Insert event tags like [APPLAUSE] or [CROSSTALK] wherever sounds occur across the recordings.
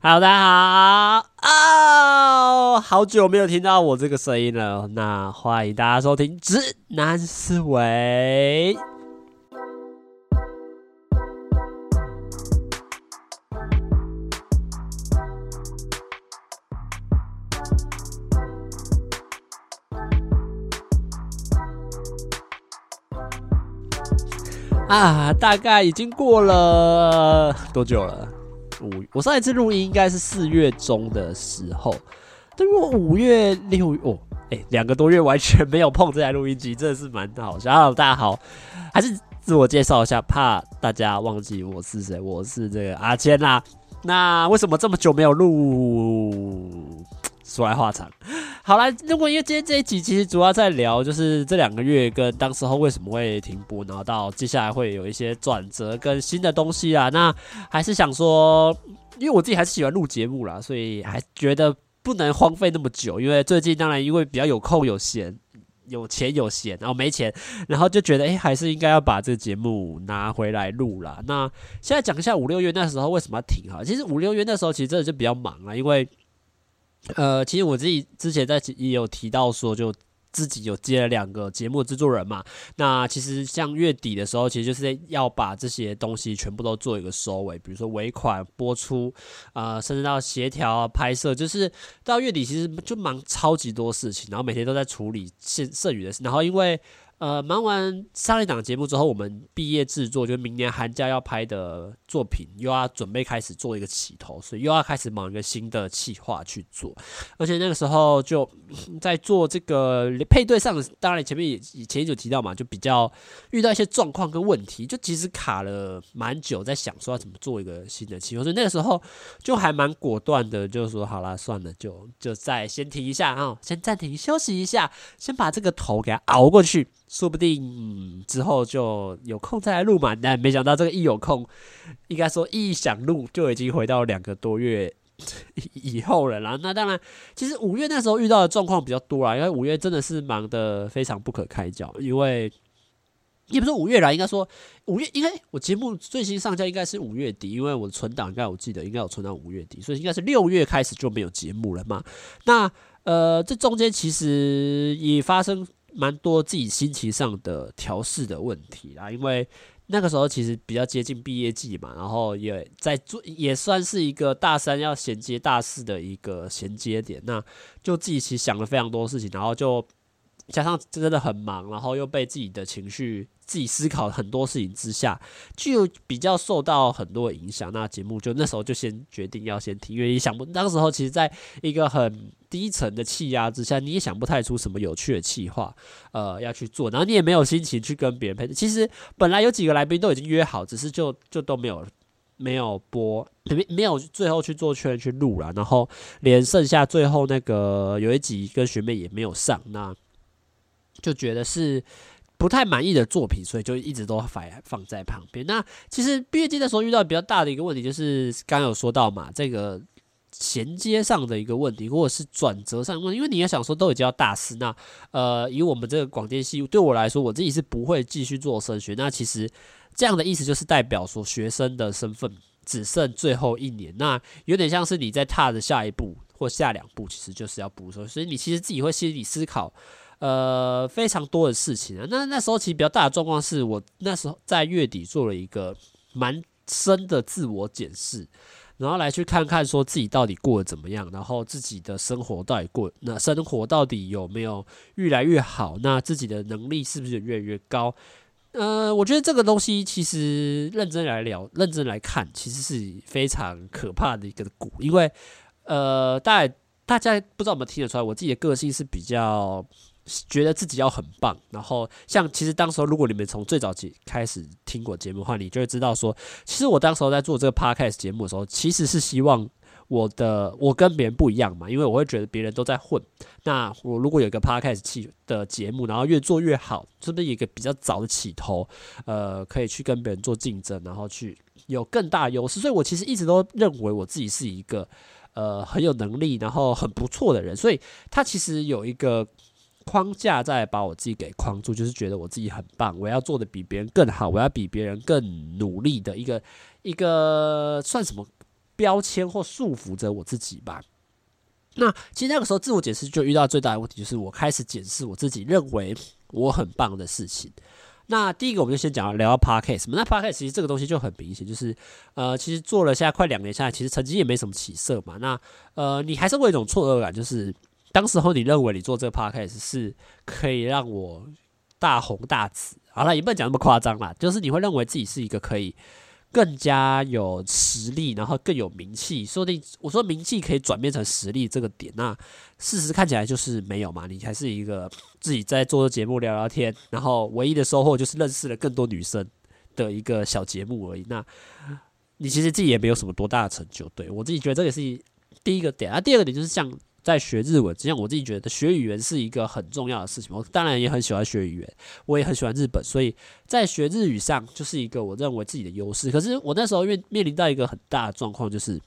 Hello，大家好哦，好久没有听到我这个声音了。那欢迎大家收听《直男思维》啊，大概已经过了多久了？五，我上一次录音应该是四月中的时候，但我五月六哦，哎、两个多月完全没有碰这台录音机，真的是蛮好笑。大家好，还是自我介绍一下，怕大家忘记我是谁，我是这个阿谦啦。那为什么这么久没有录？说来话长。好啦，如果因为今天这一集其实主要在聊，就是这两个月跟当时候为什么会停播，然后到接下来会有一些转折跟新的东西啊。那还是想说，因为我自己还是喜欢录节目啦，所以还觉得不能荒废那么久。因为最近当然因为比较有空有闲，有钱有闲，然后没钱，然后就觉得哎、还是应该要把这个节目拿回来录啦。那现在讲一下五六月那时候为什么要停哈？其实五六月那时候其实真的就比较忙了，因为。呃，其实我自己之前在也有提到说，就自己有接了两个节目制作人嘛。那其实像月底的时候，其实就是要把这些东西全部都做一个收尾，比如说尾款播出，呃，甚至到协调拍摄，就是到月底其实就忙超级多事情，然后每天都在处理剩剩余的事，然后因为。呃，忙完上一档节目之后，我们毕业制作，就明年寒假要拍的作品，又要准备开始做一个起头，所以又要开始忙一个新的企划去做。而且那个时候就在做这个配对上，当然前面也以前就提到嘛，就比较遇到一些状况跟问题，就其实卡了蛮久，在想说要怎么做一个新的企划。所以那个时候就还蛮果断的，就是说好啦，算了，就就再先停一下啊，先暂停休息一下，先把这个头给它熬过去。说不定、之后就有空再来录嘛，但没想到这个一有空，应该说一想录就已经回到两个多月 [LAUGHS] 以后了啦。那当然，其实五月那时候遇到的状况比较多啦，因为五月真的是忙得非常不可开交。因为也不是五月啦，应该说五月，应该我节目最新上架应该是五月底，因为我存档应该我记得应该有存到五月底，所以应该是六月开始就没有节目了嘛。那呃，这中间其实也发生。蛮多自己心情上的调试的问题啦，因为那个时候其实比较接近毕业季嘛，然后也在做，也算是一个大三要衔接大四的一个衔接点，那就自己其实想了非常多事情，然后就加上真的很忙，然后又被自己的情绪。自己思考很多事情之下，就比较受到很多影响。那节目就那时候就先决定要先停，因为想不当时候其实在一个很低沉的气压之下，你也想不太出什么有趣的气话，呃，要去做，然后你也没有心情去跟别人配。其实本来有几个来宾都已经约好，只是就就都没有没有播，没 [LAUGHS] 没有最后去做确认去录了，然后连剩下最后那个有一集跟学妹也没有上，那就觉得是。不太满意的作品，所以就一直都放放在旁边。那其实毕业季的时候遇到比较大的一个问题，就是刚刚有说到嘛，这个衔接上的一个问题，或者是转折上问。因为你要想说，都已经要大四，那呃，以我们这个广电系对我来说，我自己是不会继续做升学。那其实这样的意思就是代表说，学生的身份只剩最后一年，那有点像是你在踏着下一步或下两步，其实就是要补收。所以你其实自己会心里思考。呃，非常多的事情啊。那那时候其实比较大的状况是我那时候在月底做了一个蛮深的自我检视，然后来去看看说自己到底过得怎么样，然后自己的生活到底过那生活到底有没有越来越好，那自己的能力是不是越来越高？呃，我觉得这个东西其实认真来聊，认真来看，其实是非常可怕的一个股，因为呃，大家大家不知道有没有听得出来，我自己的个性是比较。觉得自己要很棒，然后像其实当时候，如果你们从最早期开始听过节目的话，你就会知道说，其实我当时候在做这个 podcast 节目的时候，其实是希望我的我跟别人不一样嘛，因为我会觉得别人都在混，那我如果有一个 podcast 期的节目，然后越做越好，是不是一个比较早的起头？呃，可以去跟别人做竞争，然后去有更大优势。所以我其实一直都认为我自己是一个呃很有能力，然后很不错的人。所以他其实有一个。框架在把我自己给框住，就是觉得我自己很棒，我要做的比别人更好，我要比别人更努力的一个一个算什么标签或束缚着我自己吧。那其实那个时候自我解释就遇到最大的问题，就是我开始检视我自己认为我很棒的事情。那第一个我们就先讲聊到 Podcast，那 Podcast 其实这个东西就很明显，就是呃，其实做了现在快两年下来，其实成绩也没什么起色嘛。那呃，你还是会有一种错愕感，就是当时候你认为你做这个 Podcast 是可以让我大红大紫，好了，也不能讲那么夸张啦，就是你会认为自己是一个可以。更加有实力，然后更有名气，说不定我说名气可以转变成实力这个点，那事实看起来就是没有嘛。你还是一个自己在做节目聊聊天，然后唯一的收获就是认识了更多女生的一个小节目而已。那你其实自己也没有什么多大的成就，对，我自己觉得这个是第一个点啊。第二个点就是像。在学日文，这样我自己觉得学语言是一个很重要的事情。我当然也很喜欢学语言，我也很喜欢日本，所以在学日语上就是一个我认为自己的优势。可是我那时候面面临到一个很大的状况，就是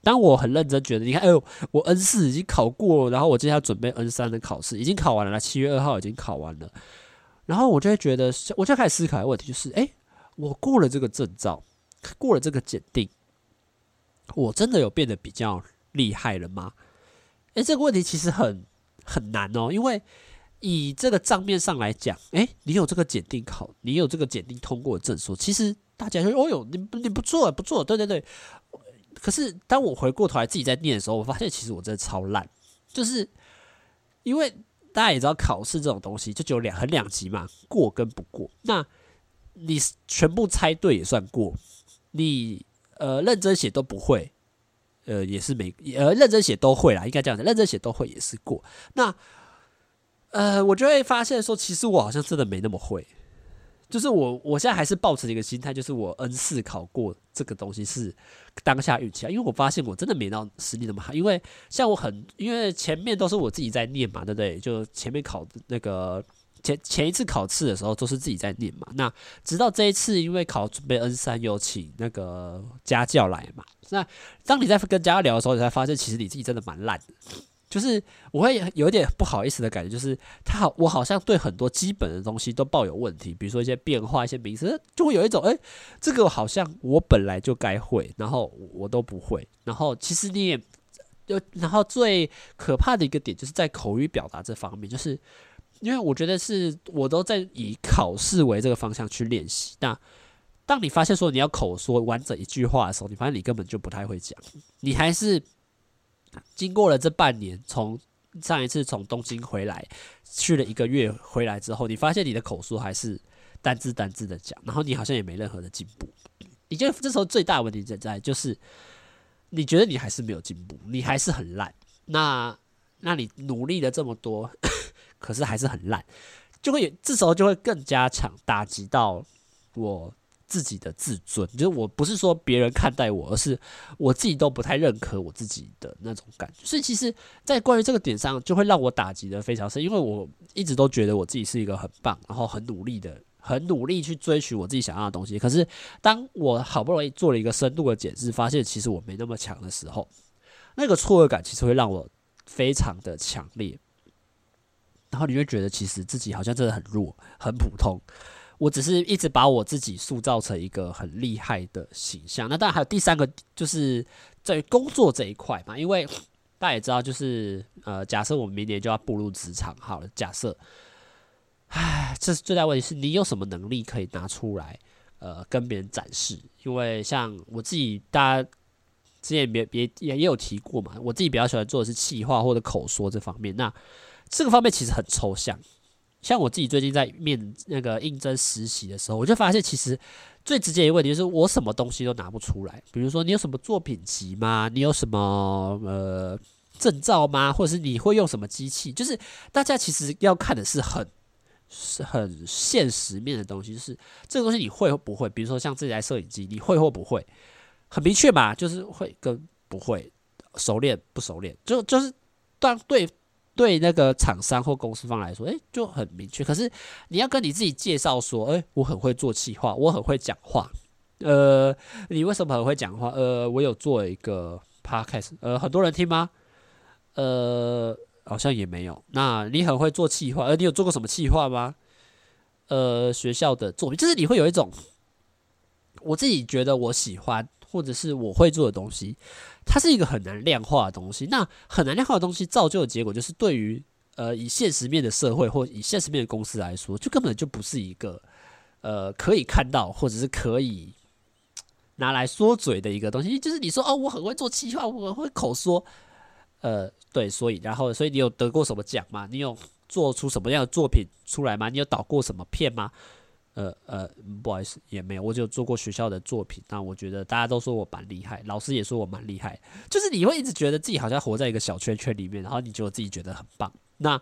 当我很认真觉得，你看，哎呦，我 N 四已经考过，然后我接下来准备 N 三的考试，已经考完了，七月二号已经考完了，然后我就会觉得，我就开始思考的问题，就是，哎，我过了这个证照，过了这个检定，我真的有变得比较厉害了吗？诶，这个问题其实很很难哦，因为以这个账面上来讲，诶，你有这个检定考，你有这个检定通过的证书，其实大家说，哦哟，你你不错，不错，对对对。可是当我回过头来自己在念的时候，我发现其实我真的超烂，就是因为大家也知道考试这种东西就只有两很两级嘛，过跟不过。那你全部猜对也算过，你呃认真写都不会。呃，也是没呃认真写都会啦，应该这样子，认真写都会也是过。那呃，我就会发现说，其实我好像真的没那么会。就是我我现在还是抱持一个心态，就是我 N 四考过这个东西是当下运气啊，因为我发现我真的没到实力那么好。因为像我很，因为前面都是我自己在念嘛，对不对？就前面考那个。前前一次考试的时候都是自己在念嘛，那直到这一次，因为考准备 N 三，有请那个家教来嘛。那当你在跟家教聊的时候，你才发现其实你自己真的蛮烂的。就是我会有点不好意思的感觉，就是他好，我好像对很多基本的东西都抱有问题，比如说一些变化、一些名词，就会有一种诶，这个好像我本来就该会，然后我都不会。然后其实你也就，然后最可怕的一个点就是在口语表达这方面，就是。因为我觉得是我都在以考试为这个方向去练习。那当你发现说你要口说完整一句话的时候，你发现你根本就不太会讲。你还是经过了这半年，从上一次从东京回来去了一个月回来之后，你发现你的口说还是单字单字的讲，然后你好像也没任何的进步。你觉得这时候最大问题在在就是你觉得你还是没有进步，你还是很烂。那那你努力了这么多。可是还是很烂，就会这时候就会更加强打击到我自己的自尊。就是我不是说别人看待我，而是我自己都不太认可我自己的那种感觉。所以其实，在关于这个点上，就会让我打击得非常深。因为我一直都觉得我自己是一个很棒，然后很努力的，很努力去追寻我自己想要的东西。可是，当我好不容易做了一个深度的检视，发现其实我没那么强的时候，那个错愕感其实会让我非常的强烈。然后你会觉得，其实自己好像真的很弱、很普通。我只是一直把我自己塑造成一个很厉害的形象。那当然还有第三个，就是在工作这一块嘛。因为大家也知道，就是呃，假设我们明年就要步入职场，好了，假设，唉，这是最大问题是你有什么能力可以拿出来，呃，跟别人展示？因为像我自己，大家之前别别也也有提过嘛，我自己比较喜欢做的是企划或者口说这方面。那这个方面其实很抽象，像我自己最近在面那个应征实习的时候，我就发现其实最直接的问题就是我什么东西都拿不出来。比如说，你有什么作品集吗？你有什么呃证照吗？或者是你会用什么机器？就是大家其实要看的是很是很现实面的东西，是这个东西你会或不会？比如说像这台摄影机，你会或不会？很明确嘛，就是会跟不会，熟练不熟练，就就是当对。对那个厂商或公司方来说，诶，就很明确。可是你要跟你自己介绍说，诶，我很会做企划，我很会讲话。呃，你为什么很会讲话？呃，我有做一个 podcast，呃，很多人听吗？呃，好像也没有。那你很会做企划，呃，你有做过什么企划吗？呃，学校的作品，就是你会有一种，我自己觉得我喜欢。或者是我会做的东西，它是一个很难量化的东西。那很难量化的东西造就的结果，就是对于呃以现实面的社会或以现实面的公司来说，就根本就不是一个呃可以看到或者是可以拿来说嘴的一个东西。就是你说哦，我很会做企划，我很会口说，呃，对，所以然后所以你有得过什么奖吗？你有做出什么样的作品出来吗？你有导过什么片吗？呃呃，不好意思，也没有，我只有做过学校的作品。那我觉得大家都说我蛮厉害，老师也说我蛮厉害。就是你会一直觉得自己好像活在一个小圈圈里面，然后你觉得自己觉得很棒。那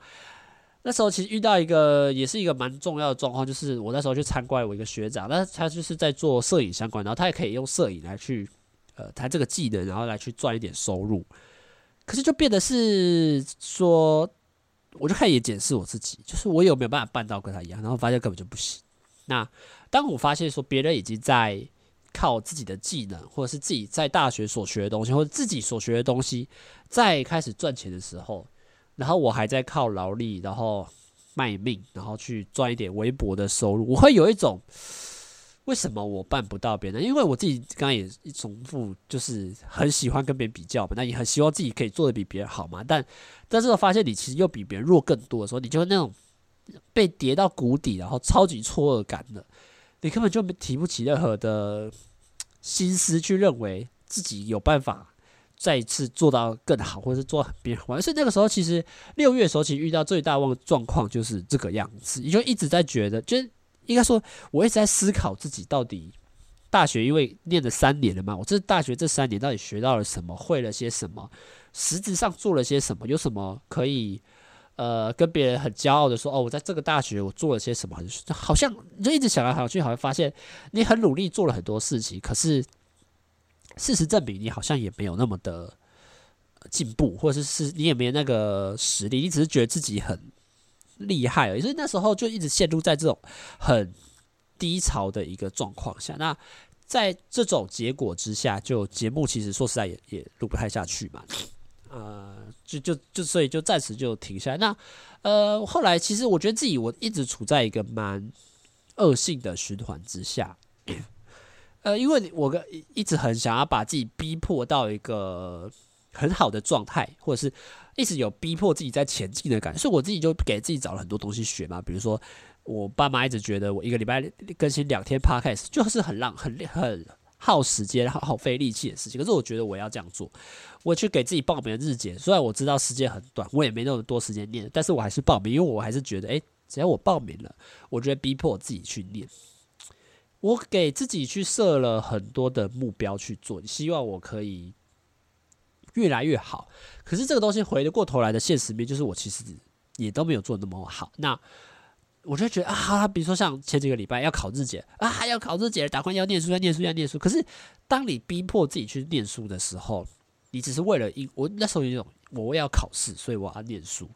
那时候其实遇到一个也是一个蛮重要的状况，就是我那时候去参观我一个学长，那他就是在做摄影相关，然后他也可以用摄影来去呃谈这个技能，然后来去赚一点收入。可是就变得是说，我就开始也检视我自己，就是我有没有办法办到跟他一样，然后发现根本就不行。那当我发现说别人已经在靠自己的技能，或者是自己在大学所学的东西，或者自己所学的东西，在开始赚钱的时候，然后我还在靠劳力，然后卖命，然后去赚一点微薄的收入，我会有一种为什么我办不到别人？因为我自己刚刚也重复，就是很喜欢跟别人比较嘛，那也很希望自己可以做的比别人好嘛。但但是我发现你其实又比别人弱更多的时候，你就会那种。被跌到谷底，然后超级错愕感的，你根本就没提不起任何的心思去认为自己有办法再一次做到更好，或者是做别人好。所以那个时候，其实六月的时候，其实遇到最大望状况就是这个样子，你就一直在觉得，就应该说，我一直在思考自己到底大学因为念了三年了嘛，我这大学这三年到底学到了什么，会了些什么，实质上做了些什么，有什么可以。呃，跟别人很骄傲的说，哦，我在这个大学我做了些什么，好像就一直想来想去，好像发现你很努力做了很多事情，可是事实证明你好像也没有那么的进步，或者是你也没有那个实力，你只是觉得自己很厉害而已。所以那时候就一直陷入在这种很低潮的一个状况下。那在这种结果之下，就节目其实说实在也也录不太下去嘛。呃，就就就所以就暂时就停下来。那呃，后来其实我觉得自己我一直处在一个蛮恶性的循环之下。[COUGHS] 呃，因为我个一直很想要把自己逼迫到一个很好的状态，或者是一直有逼迫自己在前进的感觉，所以我自己就给自己找了很多东西学嘛。比如说，我爸妈一直觉得我一个礼拜更新两天 Podcast 就是很浪很很。耗时间、耗费力气的事情，可是我觉得我要这样做，我去给自己报名日检。虽然我知道时间很短，我也没那么多时间念，但是我还是报名，因为我还是觉得，诶，只要我报名了，我觉得逼迫我自己去念。我给自己去设了很多的目标去做，希望我可以越来越好。可是这个东西回得过头来的现实面，就是我其实也都没有做那么好。那。我就觉得啊，比如说像前几个礼拜要考日检啊，要考日检，打算要念书，要念书，要念书。可是当你逼迫自己去念书的时候，你只是为了一，我那时候有一种我要考试，所以我要念书。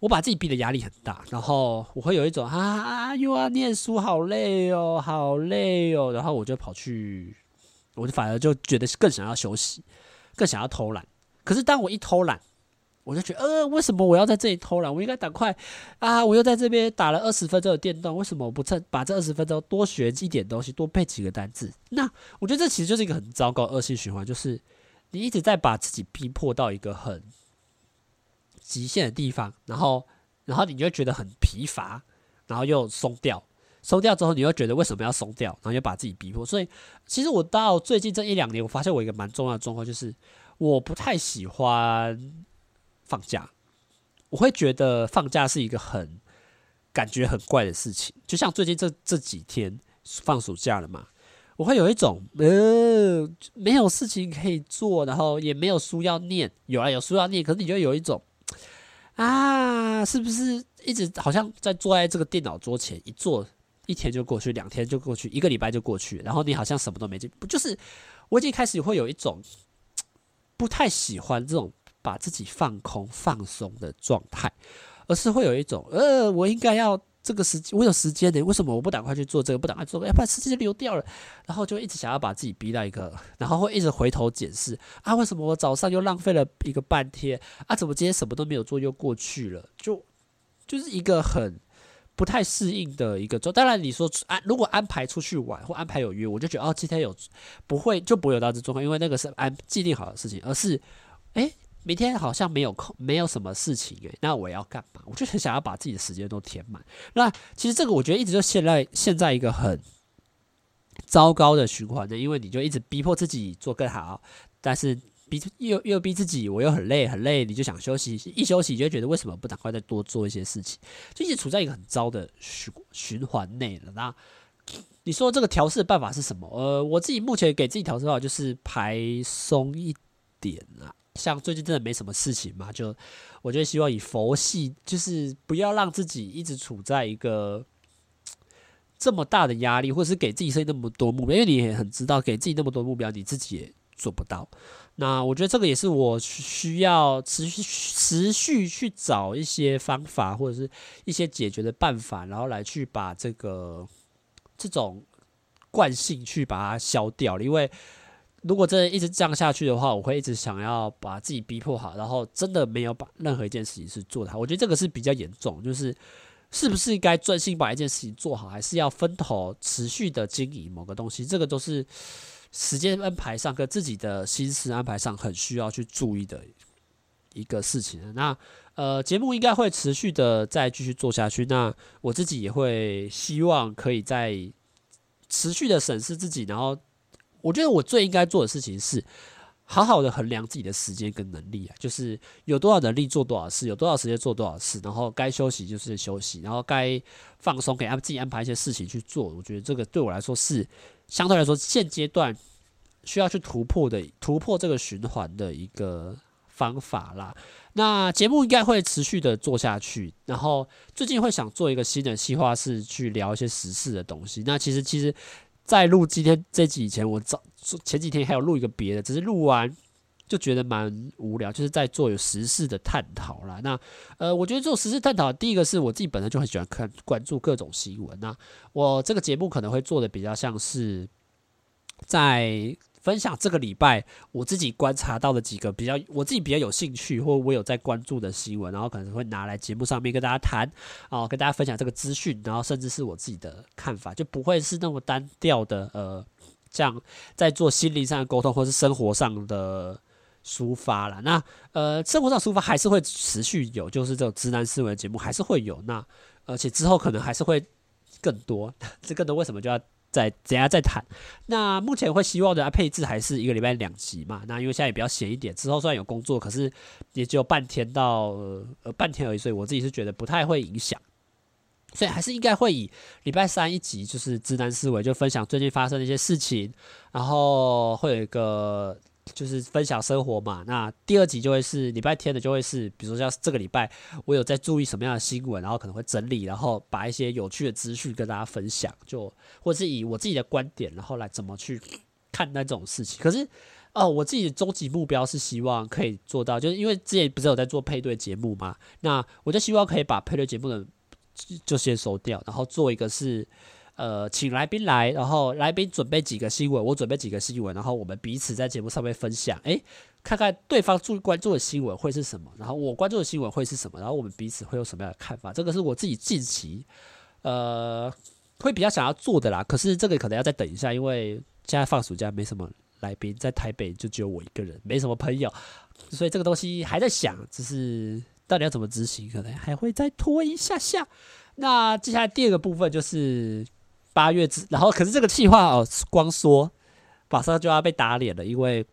我把自己逼的压力很大，然后我会有一种啊，又要念书，好累哦，好累哦。然后我就跑去，我就反而就觉得更想要休息，更想要偷懒。可是当我一偷懒，我就觉得，呃，为什么我要在这里偷懒？我应该赶快啊！我又在这边打了二十分钟的电动，为什么我不趁把这二十分钟多学一点东西，多背几个单字？那我觉得这其实就是一个很糟糕恶性循环，就是你一直在把自己逼迫到一个很极限的地方，然后，然后你就觉得很疲乏，然后又松掉，松掉之后，你又觉得为什么要松掉？然后又把自己逼迫。所以，其实我到最近这一两年，我发现我一个蛮重要的状况，就是我不太喜欢。放假，我会觉得放假是一个很感觉很怪的事情。就像最近这这几天放暑假了嘛，我会有一种呃没有事情可以做，然后也没有书要念，有啊有书要念，可是你就有一种啊，是不是一直好像在坐在这个电脑桌前一坐一天就过去，两天就过去，一个礼拜就过去，然后你好像什么都没进，不就是我已经开始会有一种不太喜欢这种。把自己放空、放松的状态，而是会有一种，呃，我应该要这个时间，我有时间的，为什么我不赶快去做这个？不赶快做，要不然时间就流掉了。然后就一直想要把自己逼到一个，然后会一直回头检视啊，为什么我早上又浪费了一个半天啊？怎么今天什么都没有做又过去了？就就是一个很不太适应的一个周。当然你说安如果安排出去玩或安排有约，我就觉得哦，今天有不会就不会有到这状况，因为那个是安既定好的事情，而是诶，明天好像没有空，没有什么事情诶，那我要干嘛？我就很想要把自己的时间都填满。那其实这个我觉得一直就现在现在一个很糟糕的循环呢，因为你就一直逼迫自己做更好，但是。逼又又逼自己，我又很累很累，你就想休息，一休息就觉得为什么不赶快再多做一些事情，就一直处在一个很糟的循循环内了。那你说这个调试的办法是什么？呃，我自己目前给自己调试的话就是排松一点啊，像最近真的没什么事情嘛，就我就希望以佛系，就是不要让自己一直处在一个这么大的压力，或者是给自己设那么多目标，因为你也很知道，给自己那么多目标，你自己也做不到。那我觉得这个也是我需要持续持续去找一些方法或者是一些解决的办法，然后来去把这个这种惯性去把它消掉。因为如果真的一直这样下去的话，我会一直想要把自己逼迫好，然后真的没有把任何一件事情是做的好。我觉得这个是比较严重，就是是不是应该专心把一件事情做好，还是要分头持续的经营某个东西？这个都是。时间安排上跟自己的心思安排上很需要去注意的一个事情。那呃，节目应该会持续的再继续做下去。那我自己也会希望可以在持续的审视自己。然后，我觉得我最应该做的事情是好好的衡量自己的时间跟能力啊，就是有多少能力做多少事，有多少时间做多少事。然后该休息就是休息，然后该放松给自己安排一些事情去做。我觉得这个对我来说是。相对来说，现阶段需要去突破的突破这个循环的一个方法啦。那节目应该会持续的做下去。然后最近会想做一个新的计划，是去聊一些时事的东西。那其实，其实，在录今天这集以前，我早前几天还有录一个别的，只是录完就觉得蛮无聊，就是在做有时事的探讨啦。那呃，我觉得做时事探讨，第一个是我自己本身就很喜欢看关注各种新闻。那我这个节目可能会做的比较像是在分享这个礼拜我自己观察到的几个比较我自己比较有兴趣或我有在关注的新闻，然后可能会拿来节目上面跟大家谈啊，跟大家分享这个资讯，然后甚至是我自己的看法，就不会是那么单调的呃，这样在做心灵上的沟通或是生活上的。抒发了，那呃，生活上抒发还是会持续有，就是这种直男思维的节目还是会有，那而且之后可能还是会更多，[LAUGHS] 这更多为什么就要再等下再谈？那目前会希望的配置还是一个礼拜两集嘛？那因为现在也比较闲一点，之后虽然有工作，可是也只有半天到呃半天而已，所以我自己是觉得不太会影响，所以还是应该会以礼拜三一集就是直男思维，就分享最近发生的一些事情，然后会有一个。就是分享生活嘛，那第二集就会是礼拜天的，就会是比如说像这个礼拜我有在注意什么样的新闻，然后可能会整理，然后把一些有趣的资讯跟大家分享，就或是以我自己的观点，然后来怎么去看待这种事情。可是哦，我自己的终极目标是希望可以做到，就是因为之前不是有在做配对节目嘛，那我就希望可以把配对节目的就先收掉，然后做一个是。呃，请来宾来，然后来宾准备几个新闻，我准备几个新闻，然后我们彼此在节目上面分享，诶，看看对方注关注的新闻会是什么，然后我关注的新闻会是什么，然后我们彼此会有什么样的看法，这个是我自己近期呃会比较想要做的啦。可是这个可能要再等一下，因为现在放暑假没什么来宾，在台北就只有我一个人，没什么朋友，所以这个东西还在想，只是到底要怎么执行，可能还会再拖一下下。那接下来第二个部分就是。八月之，然后可是这个计划哦，光说马上就要被打脸了，因为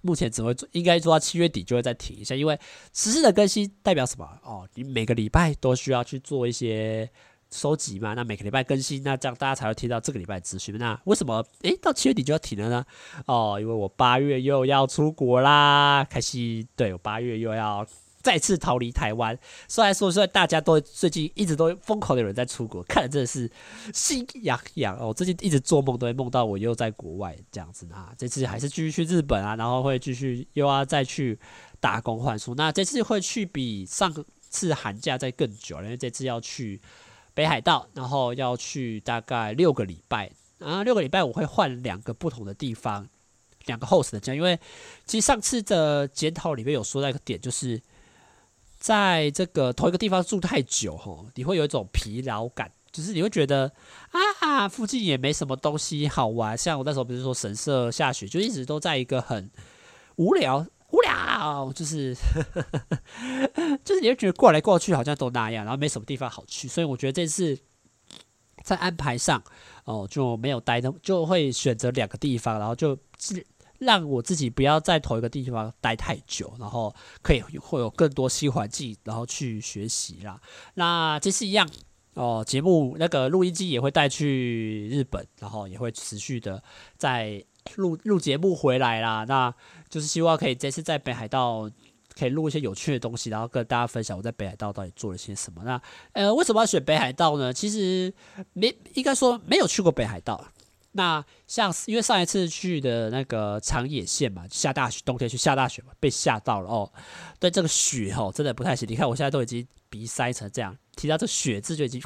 目前只会做，应该做到七月底就会再停一下，因为实时的更新代表什么？哦，你每个礼拜都需要去做一些收集嘛，那每个礼拜更新，那这样大家才会听到这个礼拜资讯。那为什么诶到七月底就要停了呢？哦，因为我八月又要出国啦，开心，对，我八月又要。再次逃离台湾，虽然说，说大家都最近一直都疯狂的有人在出国，看的真的是心痒痒哦。最近一直做梦都会梦到我又在国外这样子啊。这次还是继续去日本啊，然后会继续又要再去打工换书。那这次会去比上次寒假再更久，因为这次要去北海道，然后要去大概六个礼拜啊。六个礼拜我会换两个不同的地方，两个 host 的家，因为其实上次的检讨里面有说到一个点，就是。在这个同一个地方住太久，吼，你会有一种疲劳感，就是你会觉得啊，附近也没什么东西好玩。像我那时候不是说神社下雪，就一直都在一个很无聊、无聊，就是 [LAUGHS] 就是你会觉得过来过去好像都那样，然后没什么地方好去。所以我觉得这次在安排上哦就没有待的，就会选择两个地方，然后就。让我自己不要在同一个地方待太久，然后可以会有更多新环境，然后去学习啦。那这次一样哦，节目那个录音机也会带去日本，然后也会持续的在录录节目回来啦。那就是希望可以这次在北海道可以录一些有趣的东西，然后跟大家分享我在北海道到底做了些什么。那呃，为什么要选北海道呢？其实没应该说没有去过北海道。那像因为上一次去的那个长野县嘛，下大雪，冬天去下大雪嘛，被吓到了哦。对这个雪哦，真的不太行。你看我现在都已经鼻塞成这样，提到这雪字就已经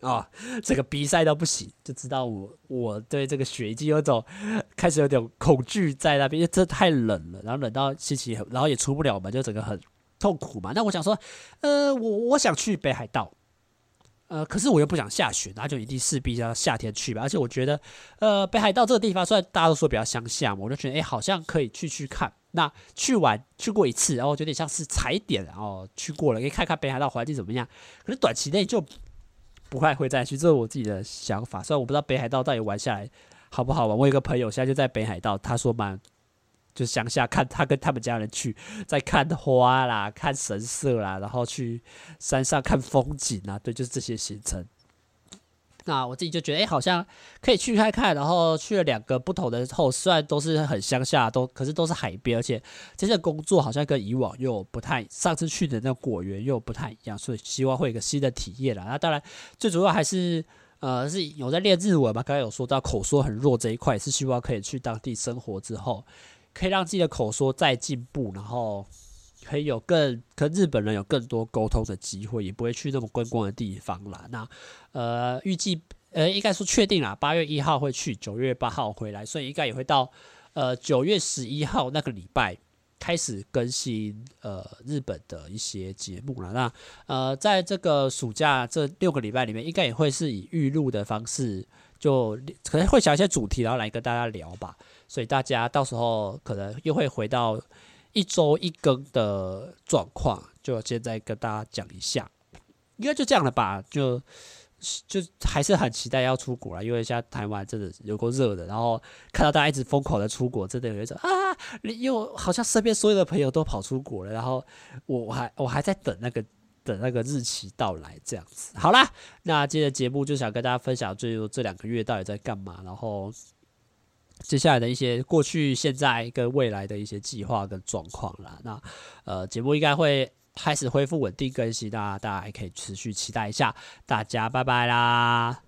啊、[LAUGHS] 哦，这个鼻塞到不行，就知道我我对这个雪已经有种开始有点恐惧在那边，因为这太冷了，然后冷到心情，然后也出不了门，就整个很痛苦嘛。那我想说，呃，我我想去北海道。呃，可是我又不想下雪，那就一定势必要夏天去吧。而且我觉得，呃，北海道这个地方虽然大家都说比较乡下嘛，我就觉得，哎、好像可以去去看。那去玩去过一次，然后有点像是踩点，然后去过了，可以看看北海道环境怎么样。可是短期内就不太会再去，这是我自己的想法。虽然我不知道北海道到底玩下来好不好玩。我有个朋友现在就在北海道，他说蛮。就乡下看他跟他们家人去，在看花啦，看神社啦，然后去山上看风景啊，[LAUGHS] 对，就是这些行程。那我自己就觉得，哎、好像可以去看看。然后去了两个不同的后，虽然都是很乡下，都可是都是海边，而且这些工作好像跟以往又不太，上次去的那果园又不太一样，所以希望会有个新的体验啦。那当然，最主要还是呃是有在练日文嘛，刚才有说到口说很弱这一块，是希望可以去当地生活之后。可以让自己的口说再进步，然后可以有更跟日本人有更多沟通的机会，也不会去那么观光的地方啦。那呃，预计呃，应该说确定啦，八月一号会去，九月八号回来，所以应该也会到呃九月十一号那个礼拜开始更新呃日本的一些节目了。那呃，在这个暑假这六个礼拜里面，应该也会是以预录的方式，就可能会想一些主题，然后来跟大家聊吧。所以大家到时候可能又会回到一周一更的状况，就现在跟大家讲一下，应该就这样了吧？就就还是很期待要出国了，因为现在台湾真的有够热的，然后看到大家一直疯狂的出国，真的有一种啊，又好像身边所有的朋友都跑出国了，然后我还我还在等那个等那个日期到来这样子。好啦，那今天的节目就想跟大家分享，最后这两个月到底在干嘛，然后。接下来的一些过去、现在跟未来的一些计划跟状况啦，那呃节目应该会开始恢复稳定更新，大家大家还可以持续期待一下，大家拜拜啦。